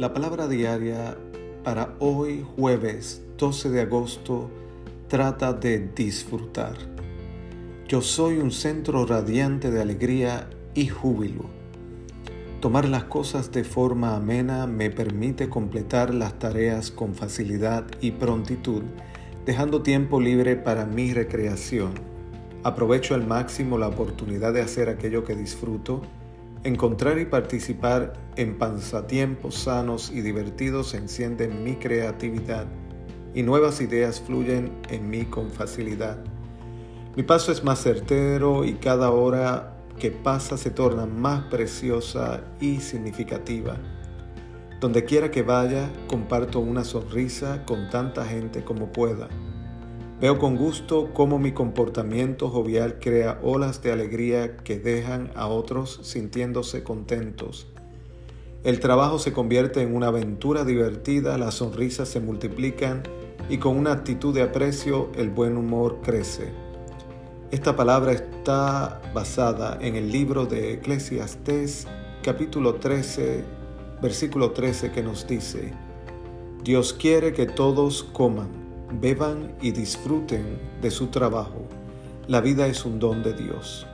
La palabra diaria para hoy jueves 12 de agosto trata de disfrutar. Yo soy un centro radiante de alegría y júbilo. Tomar las cosas de forma amena me permite completar las tareas con facilidad y prontitud, dejando tiempo libre para mi recreación. Aprovecho al máximo la oportunidad de hacer aquello que disfruto Encontrar y participar en pasatiempos sanos y divertidos encienden mi creatividad y nuevas ideas fluyen en mí con facilidad. Mi paso es más certero y cada hora que pasa se torna más preciosa y significativa. Donde quiera que vaya, comparto una sonrisa con tanta gente como pueda. Veo con gusto cómo mi comportamiento jovial crea olas de alegría que dejan a otros sintiéndose contentos. El trabajo se convierte en una aventura divertida, las sonrisas se multiplican y con una actitud de aprecio el buen humor crece. Esta palabra está basada en el libro de Eclesiastés capítulo 13 versículo 13 que nos dice, Dios quiere que todos coman beban y disfruten de su trabajo. La vida es un don de Dios.